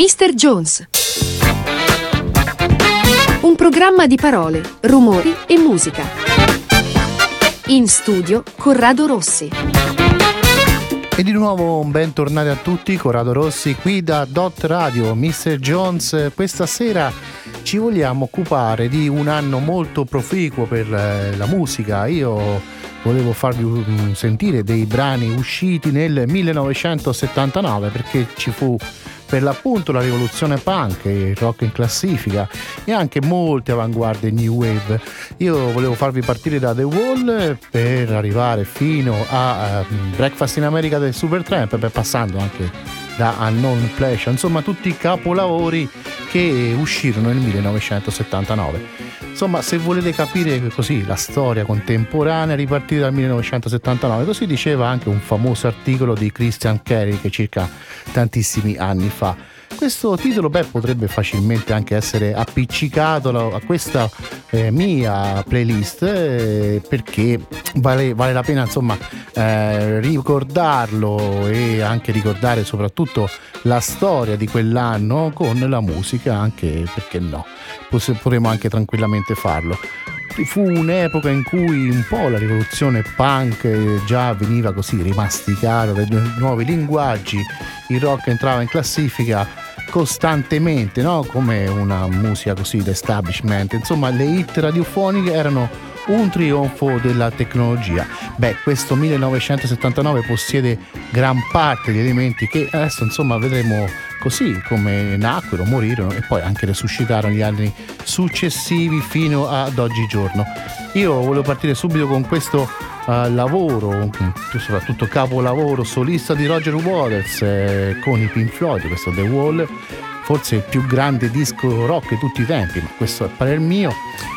Mr. Jones. Un programma di parole, rumori e musica. In studio Corrado Rossi. E di nuovo un bentornati a tutti, Corrado Rossi qui da Dot Radio, Mr. Jones. Questa sera ci vogliamo occupare di un anno molto proficuo per eh, la musica. Io volevo farvi sentire dei brani usciti nel 1979 perché ci fu per l'appunto la rivoluzione punk, il rock in classifica e anche molte avanguardie new wave. Io volevo farvi partire da The Wall per arrivare fino a uh, Breakfast in America del Supertramp, passando anche da Unknown Pleasure, insomma tutti i capolavori che uscirono nel 1979. Insomma, se volete capire così la storia contemporanea, ripartire dal 1979, così diceva anche un famoso articolo di Christian Carey che circa tantissimi anni fa. Questo titolo beh, potrebbe facilmente anche essere appiccicato a questa eh, mia playlist eh, perché vale, vale, la pena insomma eh, ricordarlo e anche ricordare soprattutto la storia di quell'anno con la musica anche perché no potremmo anche tranquillamente farlo fu un'epoca in cui un po' la rivoluzione punk già veniva così rimasticata dai nuovi linguaggi, il rock entrava in classifica costantemente, no? come una musica così d'establishment, insomma le hit radiofoniche erano un trionfo della tecnologia. Beh, questo 1979 possiede gran parte di elementi che adesso insomma vedremo così come nacquero, morirono e poi anche resuscitarono gli anni successivi fino ad oggigiorno. Io volevo partire subito con questo uh, lavoro, soprattutto capolavoro solista di Roger Waters eh, con i Pink Floyd, questo The Wall forse il più grande disco rock di tutti i tempi, ma questo è il parere mio.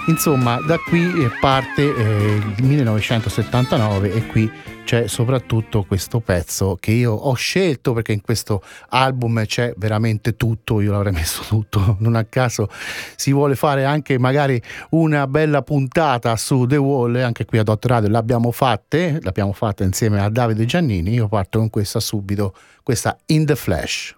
Insomma, da qui parte eh, il 1979 e qui c'è soprattutto questo pezzo che io ho scelto perché in questo album c'è veramente tutto, io l'avrei messo tutto, non a caso si vuole fare anche magari una bella puntata su The Wall, anche qui a Dot Radio l'abbiamo fatta, l'abbiamo fatta insieme a Davide Giannini, io parto con questa subito, questa In the Flash.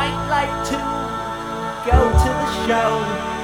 might like to go to the show.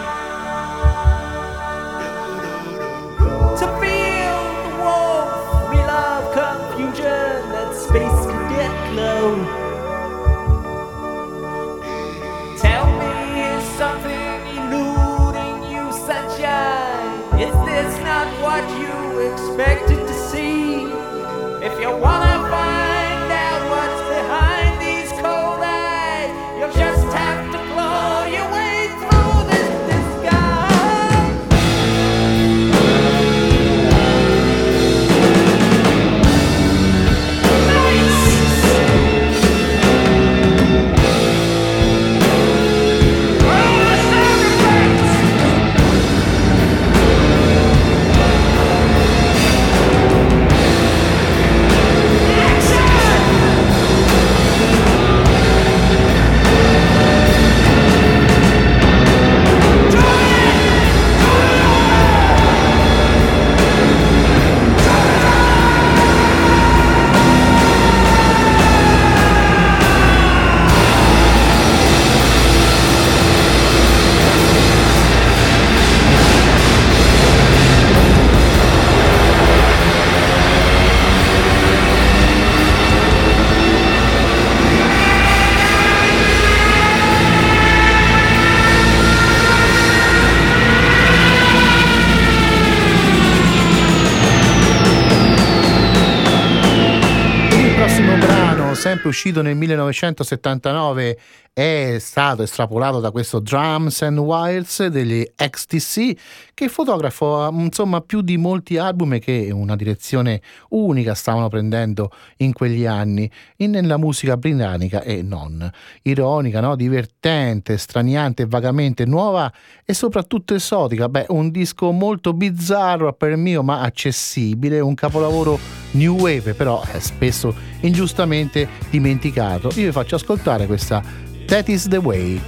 Sempre uscito nel 1979 è stato estrapolato da questo Drums and Wires degli XTC che fotografa insomma più di molti album che una direzione unica stavano prendendo in quegli anni in, nella musica britannica e non ironica, no? divertente, straniante, vagamente nuova e soprattutto esotica. Beh, un disco molto bizzarro per mio ma accessibile, un capolavoro new wave però è spesso ingiustamente dimenticato. Io vi faccio ascoltare questa That is the way.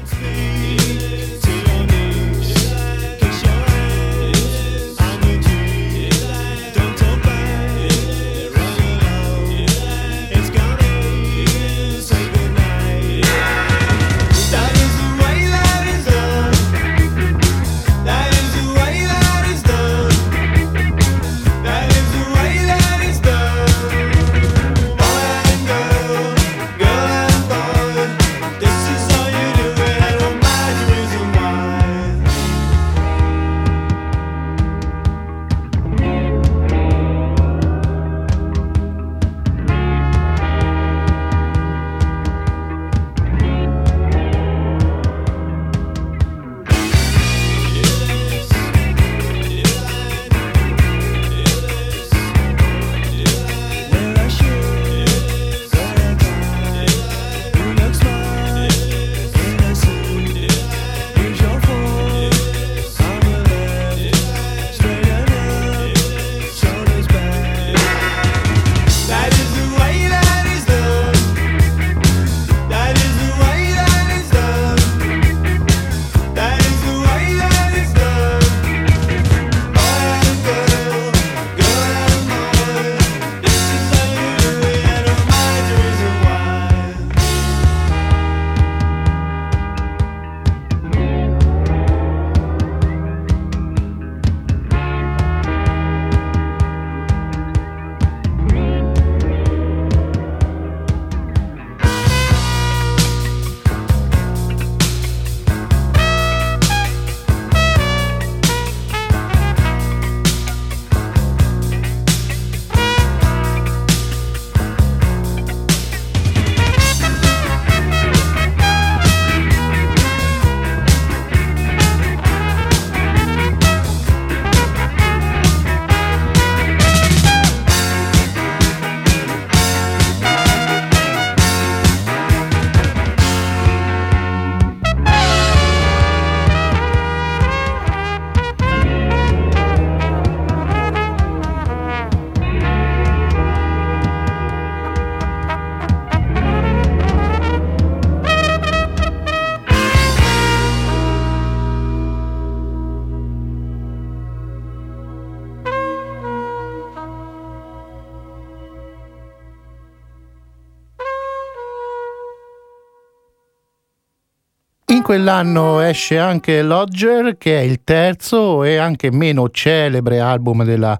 Quell'anno esce anche Lodger, che è il terzo e anche meno celebre album della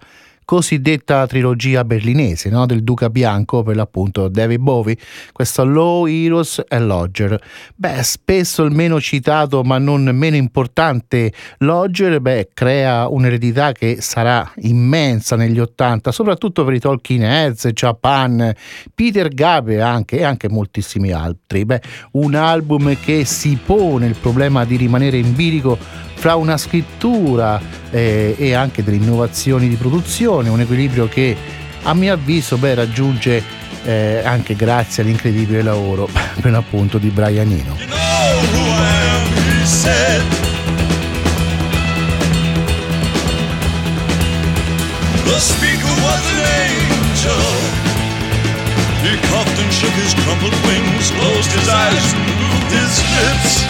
cosiddetta trilogia berlinese no? del Duca Bianco, per l'appunto David Bowie, questo Low Heroes e Lodger. Beh, spesso il meno citato ma non meno importante Lodger, beh, crea un'eredità che sarà immensa negli Ottanta, soprattutto per i Tolkien Heads, Japan, Peter Gabriel anche, e anche moltissimi altri. Beh, un album che si pone il problema di rimanere in bilico fra una scrittura eh, e anche delle innovazioni di produzione, un equilibrio che a mio avviso beh, raggiunge eh, anche grazie all'incredibile lavoro per l'appunto di Brian Eno. You know. He coughed and shook his crumpled wings, closed his eyes and moved his lips.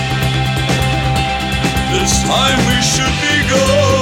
This time we should be going.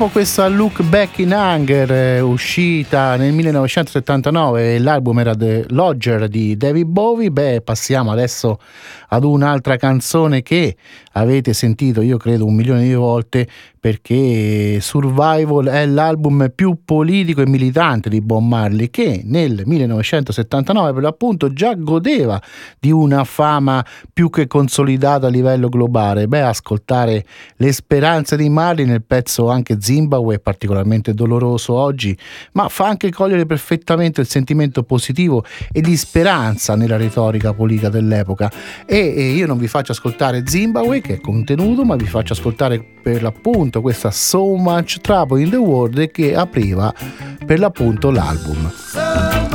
Dopo questa Look Back in Anger eh, uscita nel 1979, l'album era The Lodger di David Bowie, beh passiamo adesso ad un'altra canzone che avete sentito io credo un milione di volte perché Survival è l'album più politico e militante di Bob Marley che nel 1979 per l'appunto già godeva di una fama più che consolidata a livello globale. Beh, ascoltare le speranze di Marley nel pezzo anche Zimbabwe è particolarmente doloroso oggi, ma fa anche cogliere perfettamente il sentimento positivo e di speranza nella retorica politica dell'epoca. E, e io non vi faccio ascoltare Zimbabwe che è contenuto, ma vi faccio ascoltare per l'appunto questa So Much Trouble in the World che apriva per l'appunto l'album.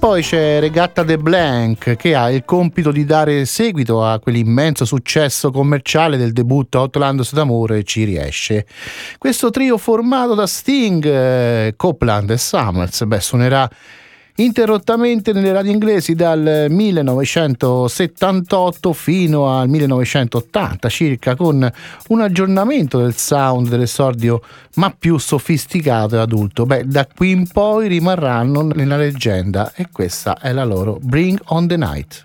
Poi c'è Regatta de Blanc che ha il compito di dare seguito a quell'immenso successo commerciale del debutto Outlandos d'amore e ci riesce. Questo trio formato da Sting, eh, Copeland e Summers, beh, suonerà interrottamente nelle radio inglesi dal 1978 fino al 1980 circa con un aggiornamento del sound dell'esordio ma più sofisticato e adulto. Beh, da qui in poi rimarranno nella leggenda e questa è la loro Bring on the Night.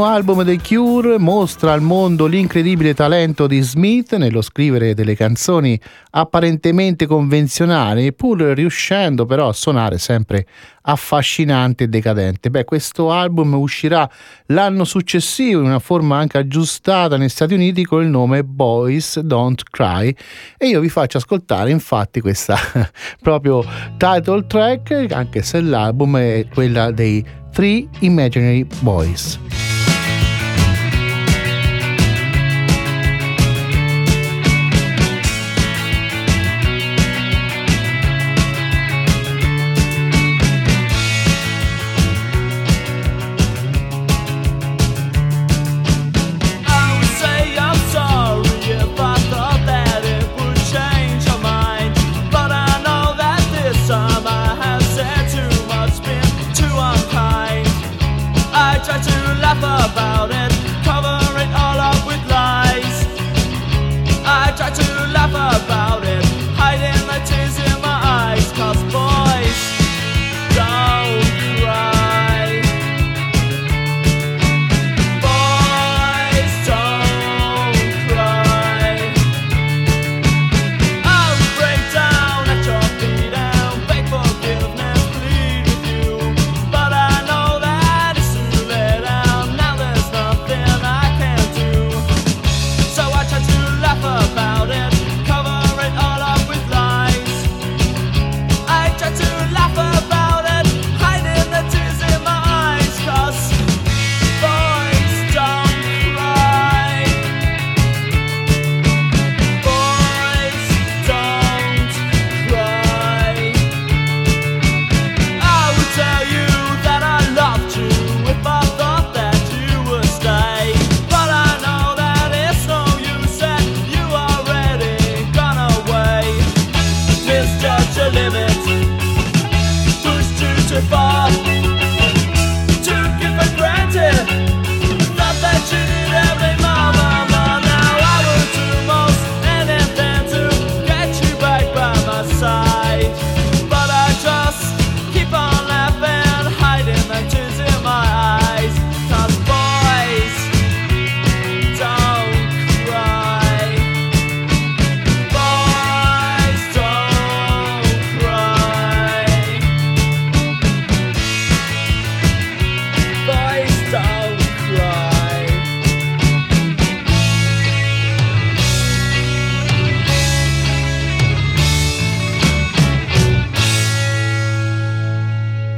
Primo album dei Cure mostra al mondo l'incredibile talento di Smith nello scrivere delle canzoni apparentemente convenzionali, pur riuscendo però a suonare sempre affascinante e decadente. Beh, questo album uscirà l'anno successivo in una forma anche aggiustata negli Stati Uniti con il nome Boys Don't Cry e io vi faccio ascoltare infatti questa proprio title track, anche se l'album è quella dei Three Imaginary Boys.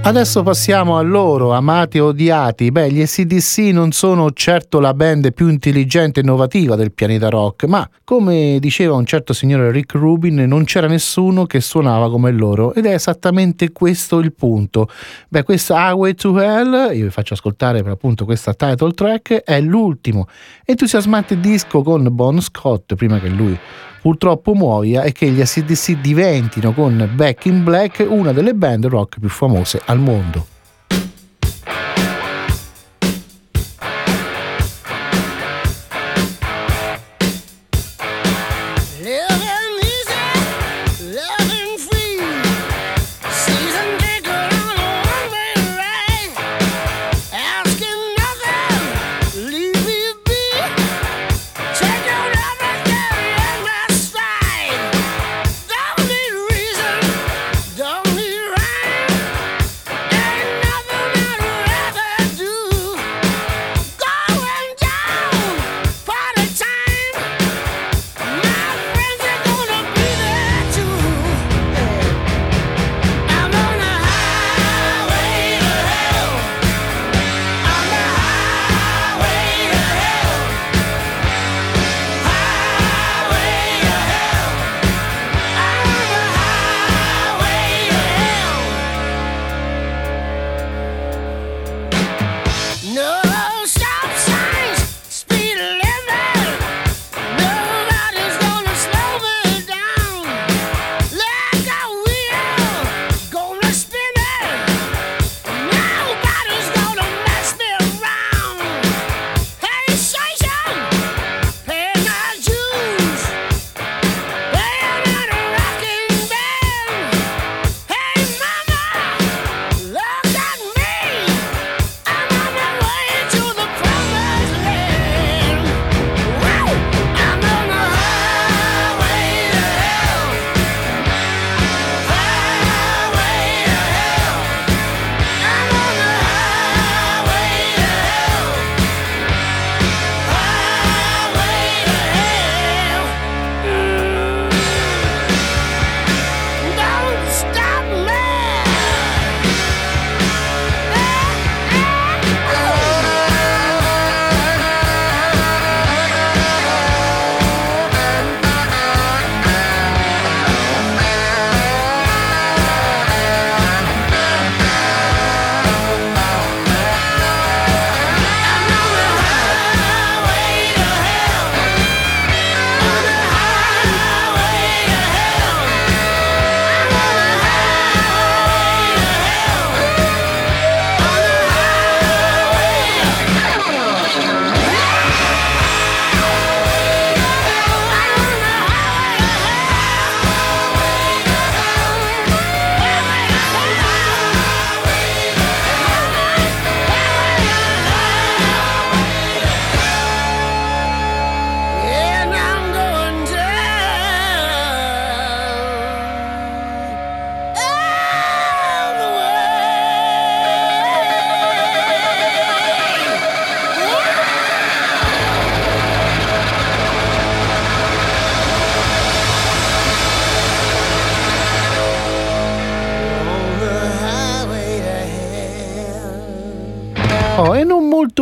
Adesso passiamo a loro, amati e odiati. Beh, gli SDC non sono certo la band più intelligente e innovativa del pianeta rock, ma come diceva un certo signore Rick Rubin, non c'era nessuno che suonava come loro ed è esattamente questo il punto. Beh, questa Highway to Hell, io vi faccio ascoltare per appunto questa title track, è l'ultimo entusiasmante disco con Bon Scott prima che lui purtroppo muoia e che gli ACDC diventino con Back in Black una delle band rock più famose al mondo.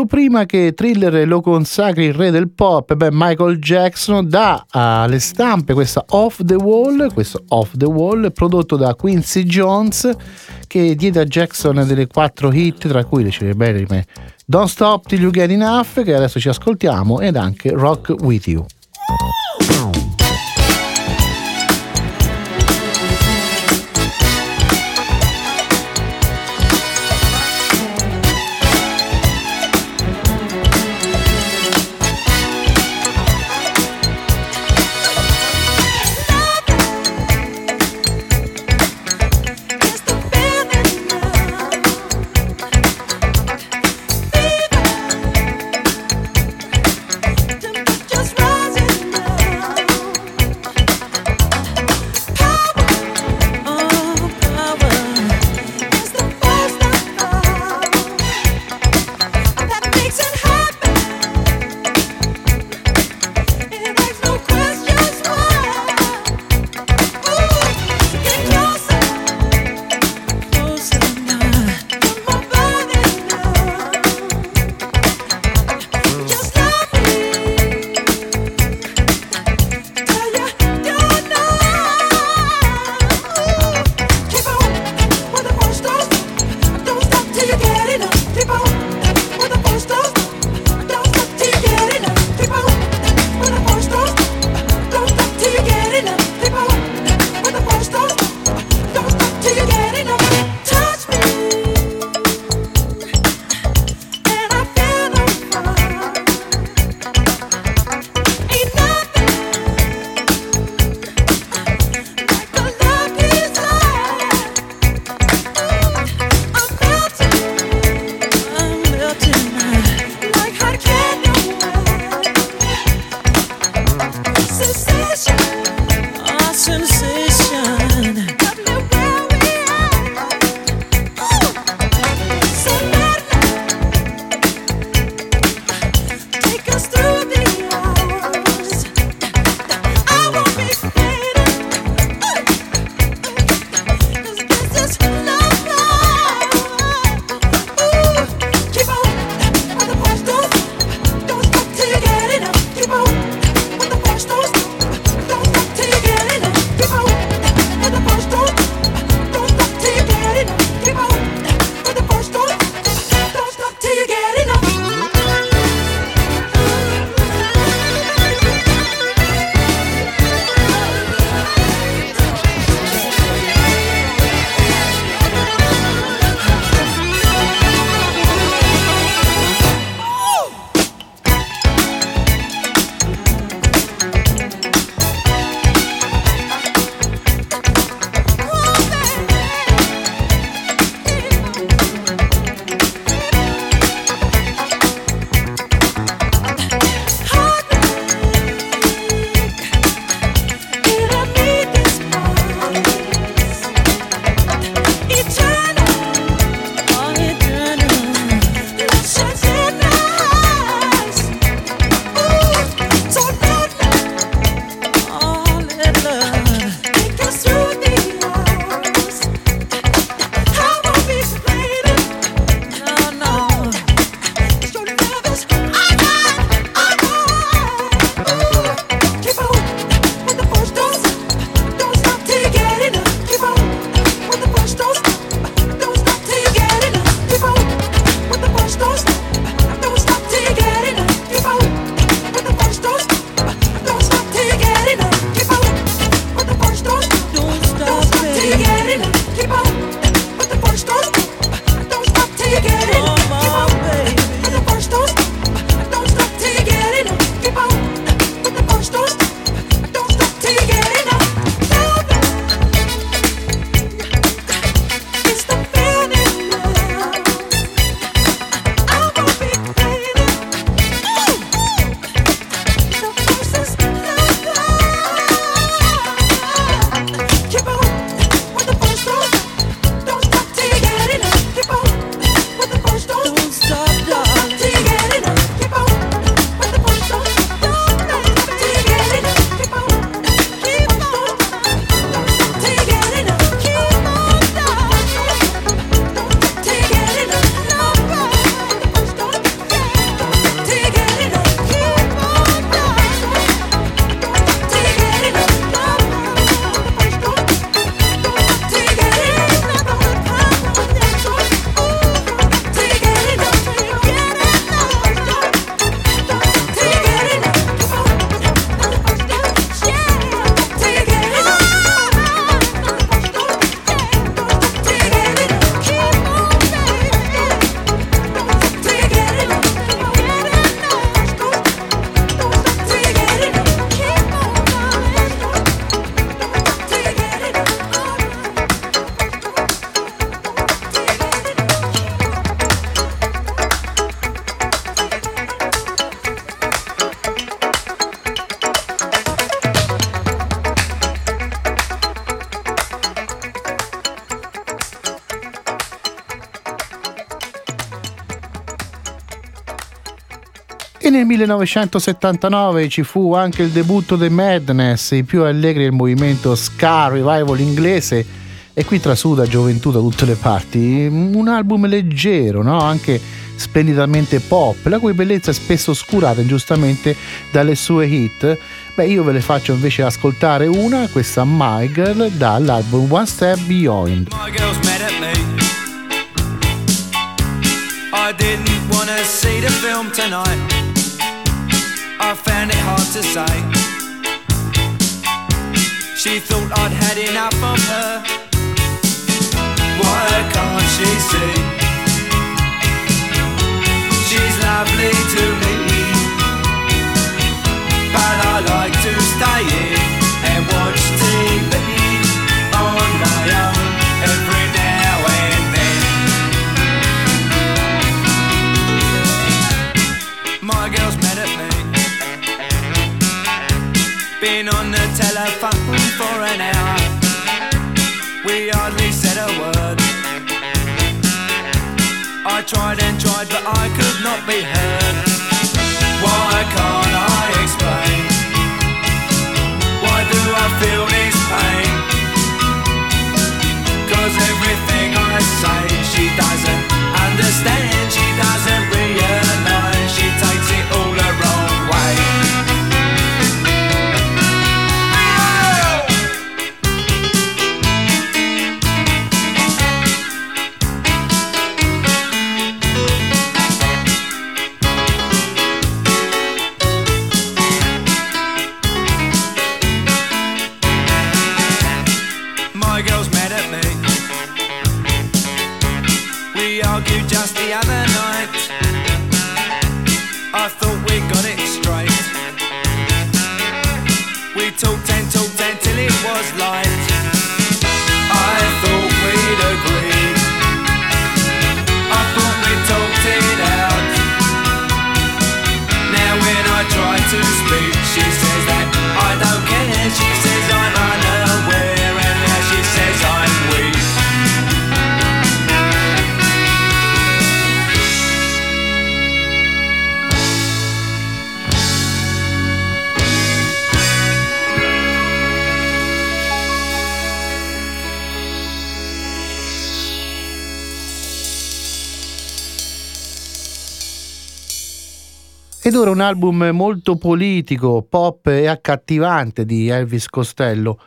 Molto prima che Thriller lo consacri il re del pop, beh, Michael Jackson dà alle stampe questa Off the Wall, questo Off the Wall prodotto da Quincy Jones che diede a Jackson delle quattro hit tra cui le celeberrime Don't Stop Till You Get Enough che adesso ci ascoltiamo ed anche Rock With You. Nel 1979 ci fu anche il debutto dei Madness, i più allegri del movimento ska revival inglese e qui trasuda gioventù da tutte le parti. Un album leggero, no? anche splendidamente pop, la cui bellezza è spesso oscurata ingiustamente dalle sue hit. Beh, io ve le faccio invece ascoltare una, questa My Girl, dall'album One Step Beyond. I didn't wanna see the film tonight. I found it hard to say. She thought I'd had enough of her. Why can't she see? She's lovely to me. But I like to stay in and watch TV Been on the telephone for an hour. We hardly said a word. I tried and tried, but I could not be heard. Why can't I explain? Why do I feel this pain? Cause everything I say she doesn't understand, she doesn't realize, ora un album molto politico, pop e accattivante di Elvis Costello.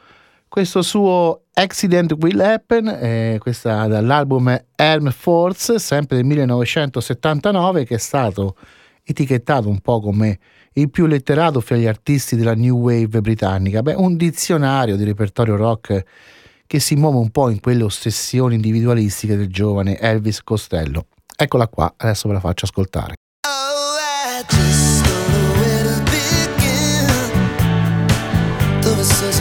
Questo suo Accident Will Happen, eh, questa dall'album Elm Force, sempre del 1979, che è stato etichettato un po' come il più letterato fra gli artisti della New Wave britannica. Beh, un dizionario di repertorio rock che si muove un po' in quelle ossessioni individualistiche del giovane Elvis Costello. Eccola qua, adesso ve la faccio ascoltare. Just don't know where to begin. Though it says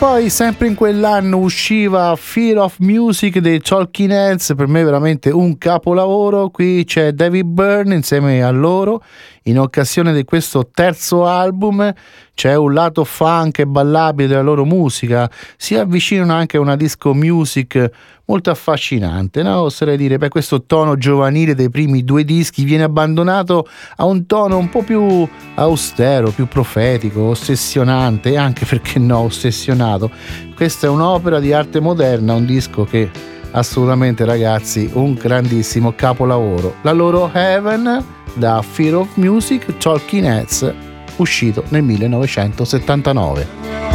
poi sempre in quell'anno usciva Fear of Music dei Talking Heads, per me veramente un capolavoro. Qui c'è David Byrne insieme a loro. In occasione di questo terzo album c'è un lato funk e ballabile della loro musica, si avvicinano anche a una disco music molto affascinante, no? Oserei dire, beh, questo tono giovanile dei primi due dischi viene abbandonato a un tono un po' più austero, più profetico, ossessionante anche perché no, ossessionato. Questa è un'opera di arte moderna, un disco che assolutamente ragazzi, un grandissimo capolavoro. La loro Heaven da Fear of Music Talking Heads uscito nel 1979.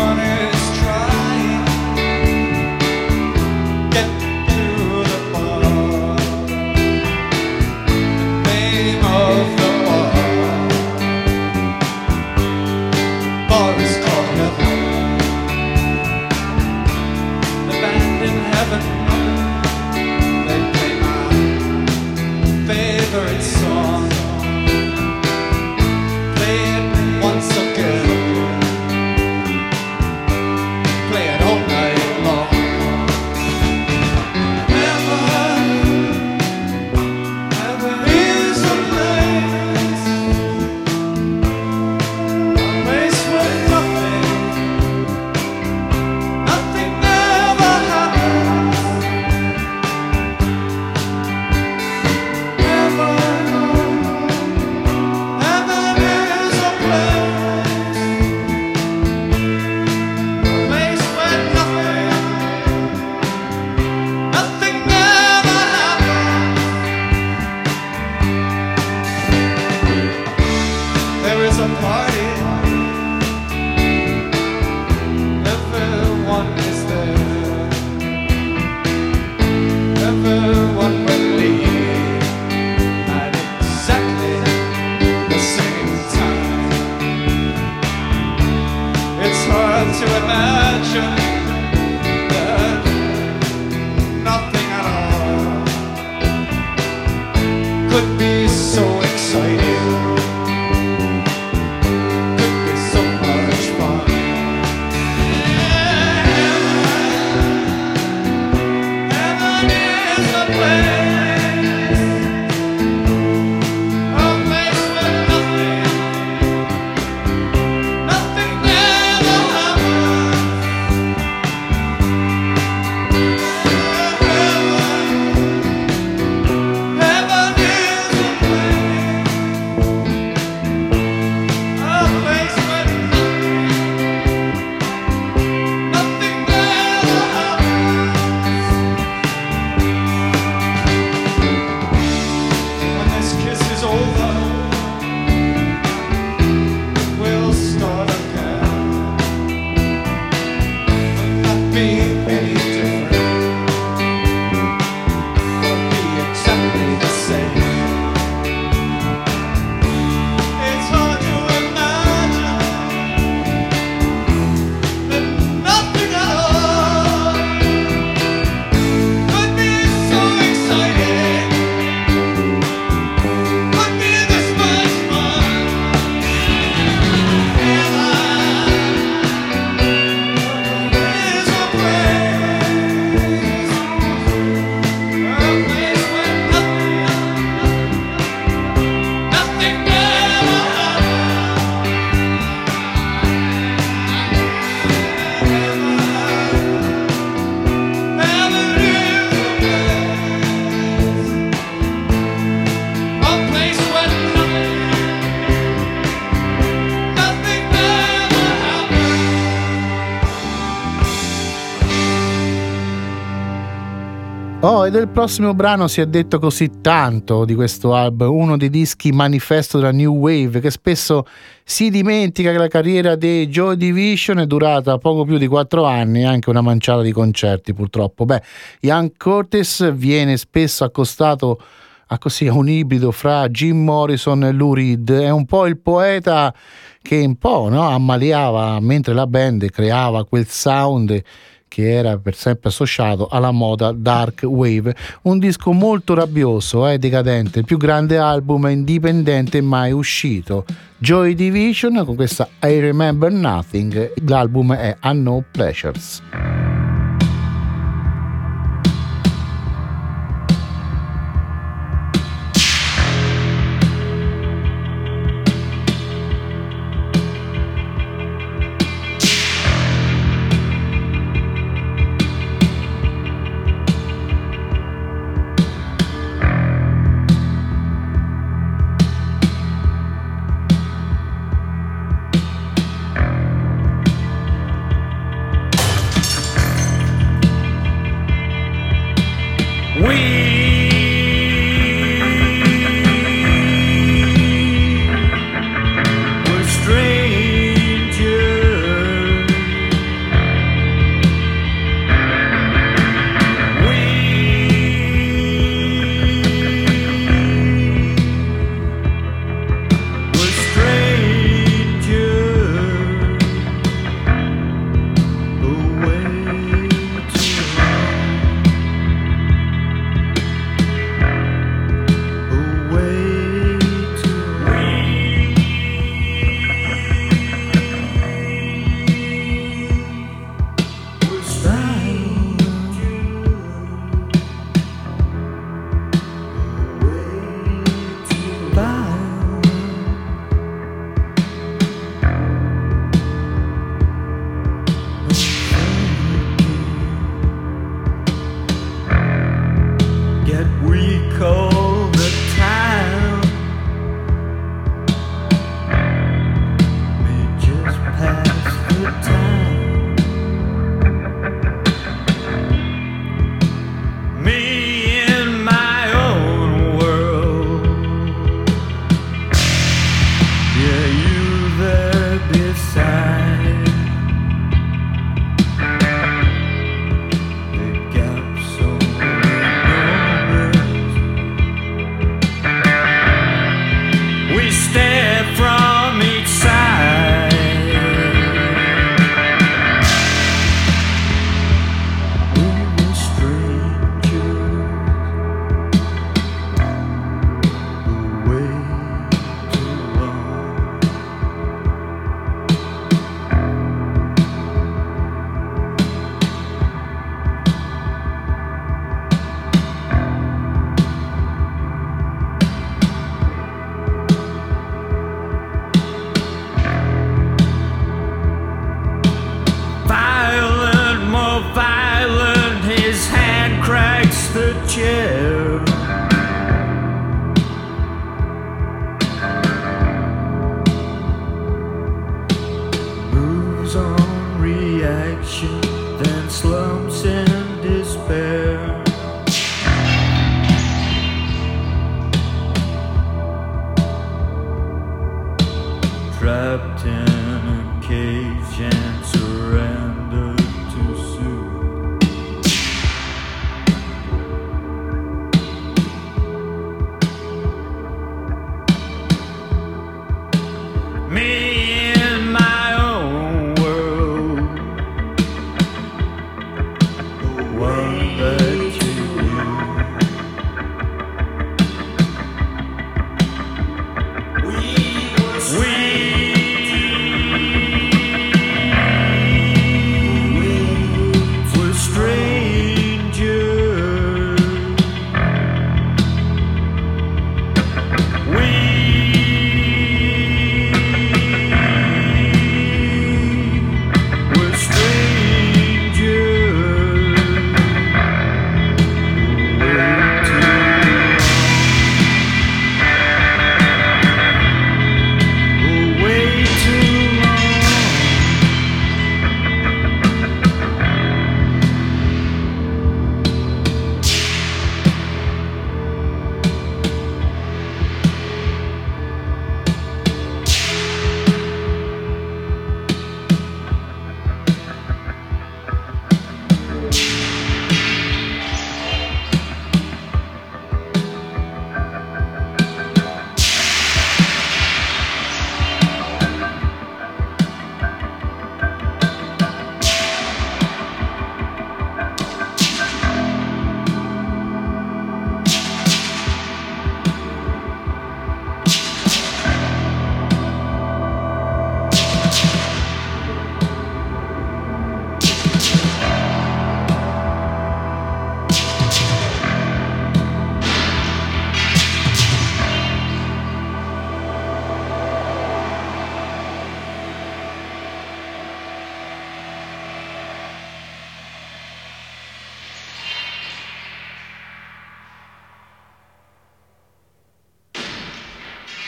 Del prossimo brano si è detto così tanto di questo album, uno dei dischi manifesto della New Wave, che spesso si dimentica che la carriera dei Joy Division è durata poco più di quattro anni e anche una manciata di concerti, purtroppo. Beh, Ian Curtis viene spesso accostato a così un ibrido fra Jim Morrison e Lou Reed, è un po' il poeta che un po' no, ammaliava mentre la band creava quel sound che era per sempre associato alla moda dark wave, un disco molto rabbioso e decadente, il più grande album indipendente mai uscito. Joy Division con questa I Remember Nothing, l'album è Unknown Pleasures.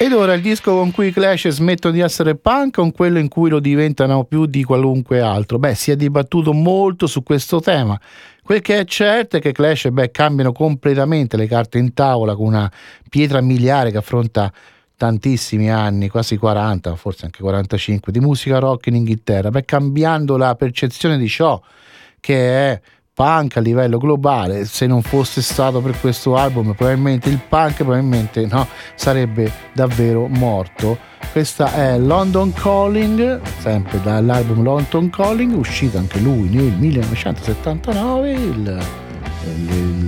Ed ora il disco con cui i Clash smettono di essere punk con quello in cui lo diventano più di qualunque altro. Beh, si è dibattuto molto su questo tema. Quel che è certo è che Clash beh, cambiano completamente le carte in tavola con una pietra miliare che affronta tantissimi anni, quasi 40, forse anche 45, di musica rock in Inghilterra, beh, cambiando la percezione di ciò che è punk a livello globale, se non fosse stato per questo album probabilmente il punk probabilmente no, sarebbe davvero morto. Questa è London Calling, sempre dall'album London Calling, uscito anche lui nel 1979, il,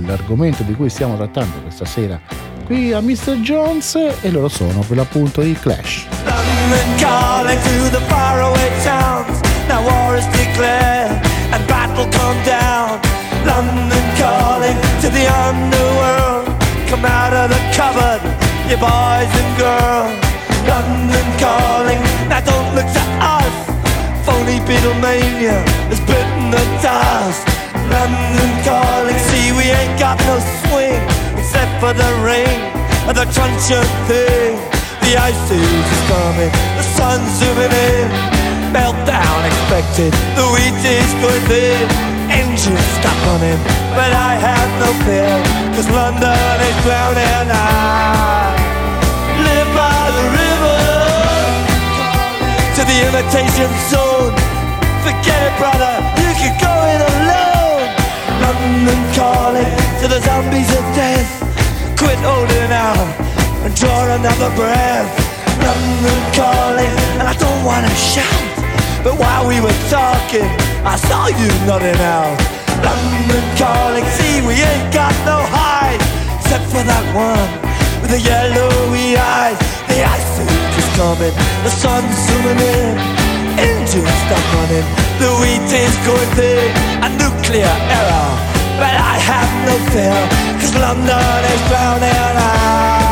l'argomento di cui stiamo trattando questa sera qui a Mr. Jones e loro sono per l'appunto i Clash. London calling to the faraway towns. Now war is declared and battle come down. London calling to the underworld. Come out of the cupboard, you boys and girls. London calling, now don't look to us. Phony Beatlemania has bitten the dust. London calling, see we ain't got no swing except for the rain and the truncheon thing. The ice is coming, the sun's zooming in. Meltdown expected, the wheat is going thin. Engines stop running, but I have no fear, cause London is drowning. I live by the river to the imitation zone. Forget it, brother, you can go it alone. London calling to the zombies of death. Quit holding out and draw another breath. London calling, and I don't wanna shout. But while we were talking, I saw you nodding out. London calling, see we ain't got no hide, except for that one with the yellowy eyes. The ice age is coming, the sun's zooming in. Engines stop running, the wheat is going thin. A nuclear error, but I have no fear, cause London is drowning. I,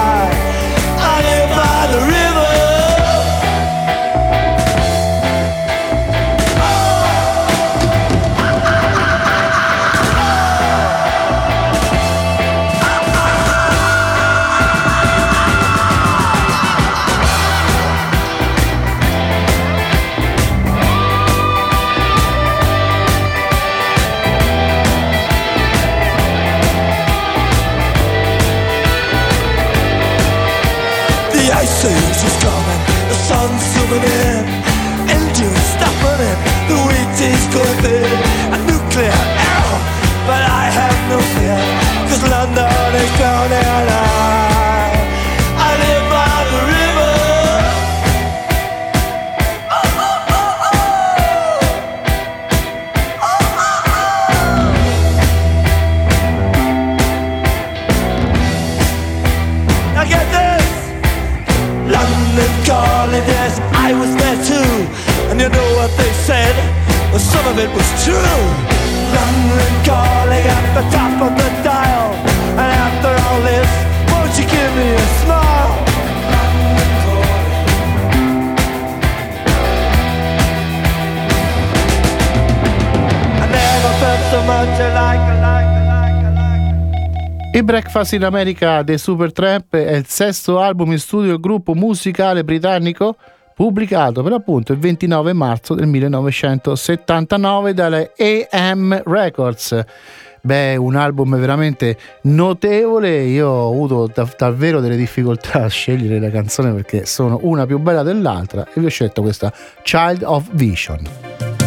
Breakfast in America dei Supertramp è il sesto album in studio del gruppo musicale britannico pubblicato per appunto il 29 marzo del 1979 dalle AM Records. Beh, un album veramente notevole. Io ho avuto da- davvero delle difficoltà a scegliere le canzoni perché sono una più bella dell'altra e vi ho scelto questa Child of Vision.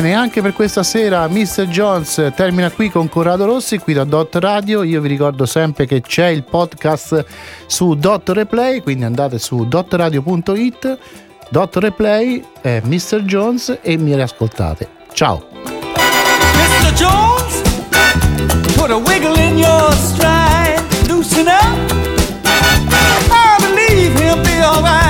Bene, anche per questa sera Mr. Jones termina qui con Corrado Rossi, qui da Dot Radio. Io vi ricordo sempre che c'è il podcast su Dot Replay, quindi andate su dotradio.it, Dot Replay, eh, Mr. Jones e mi riascoltate. Ciao! Mr. Jones, put a wiggle in your stride, loosen up. I believe he'll be alright.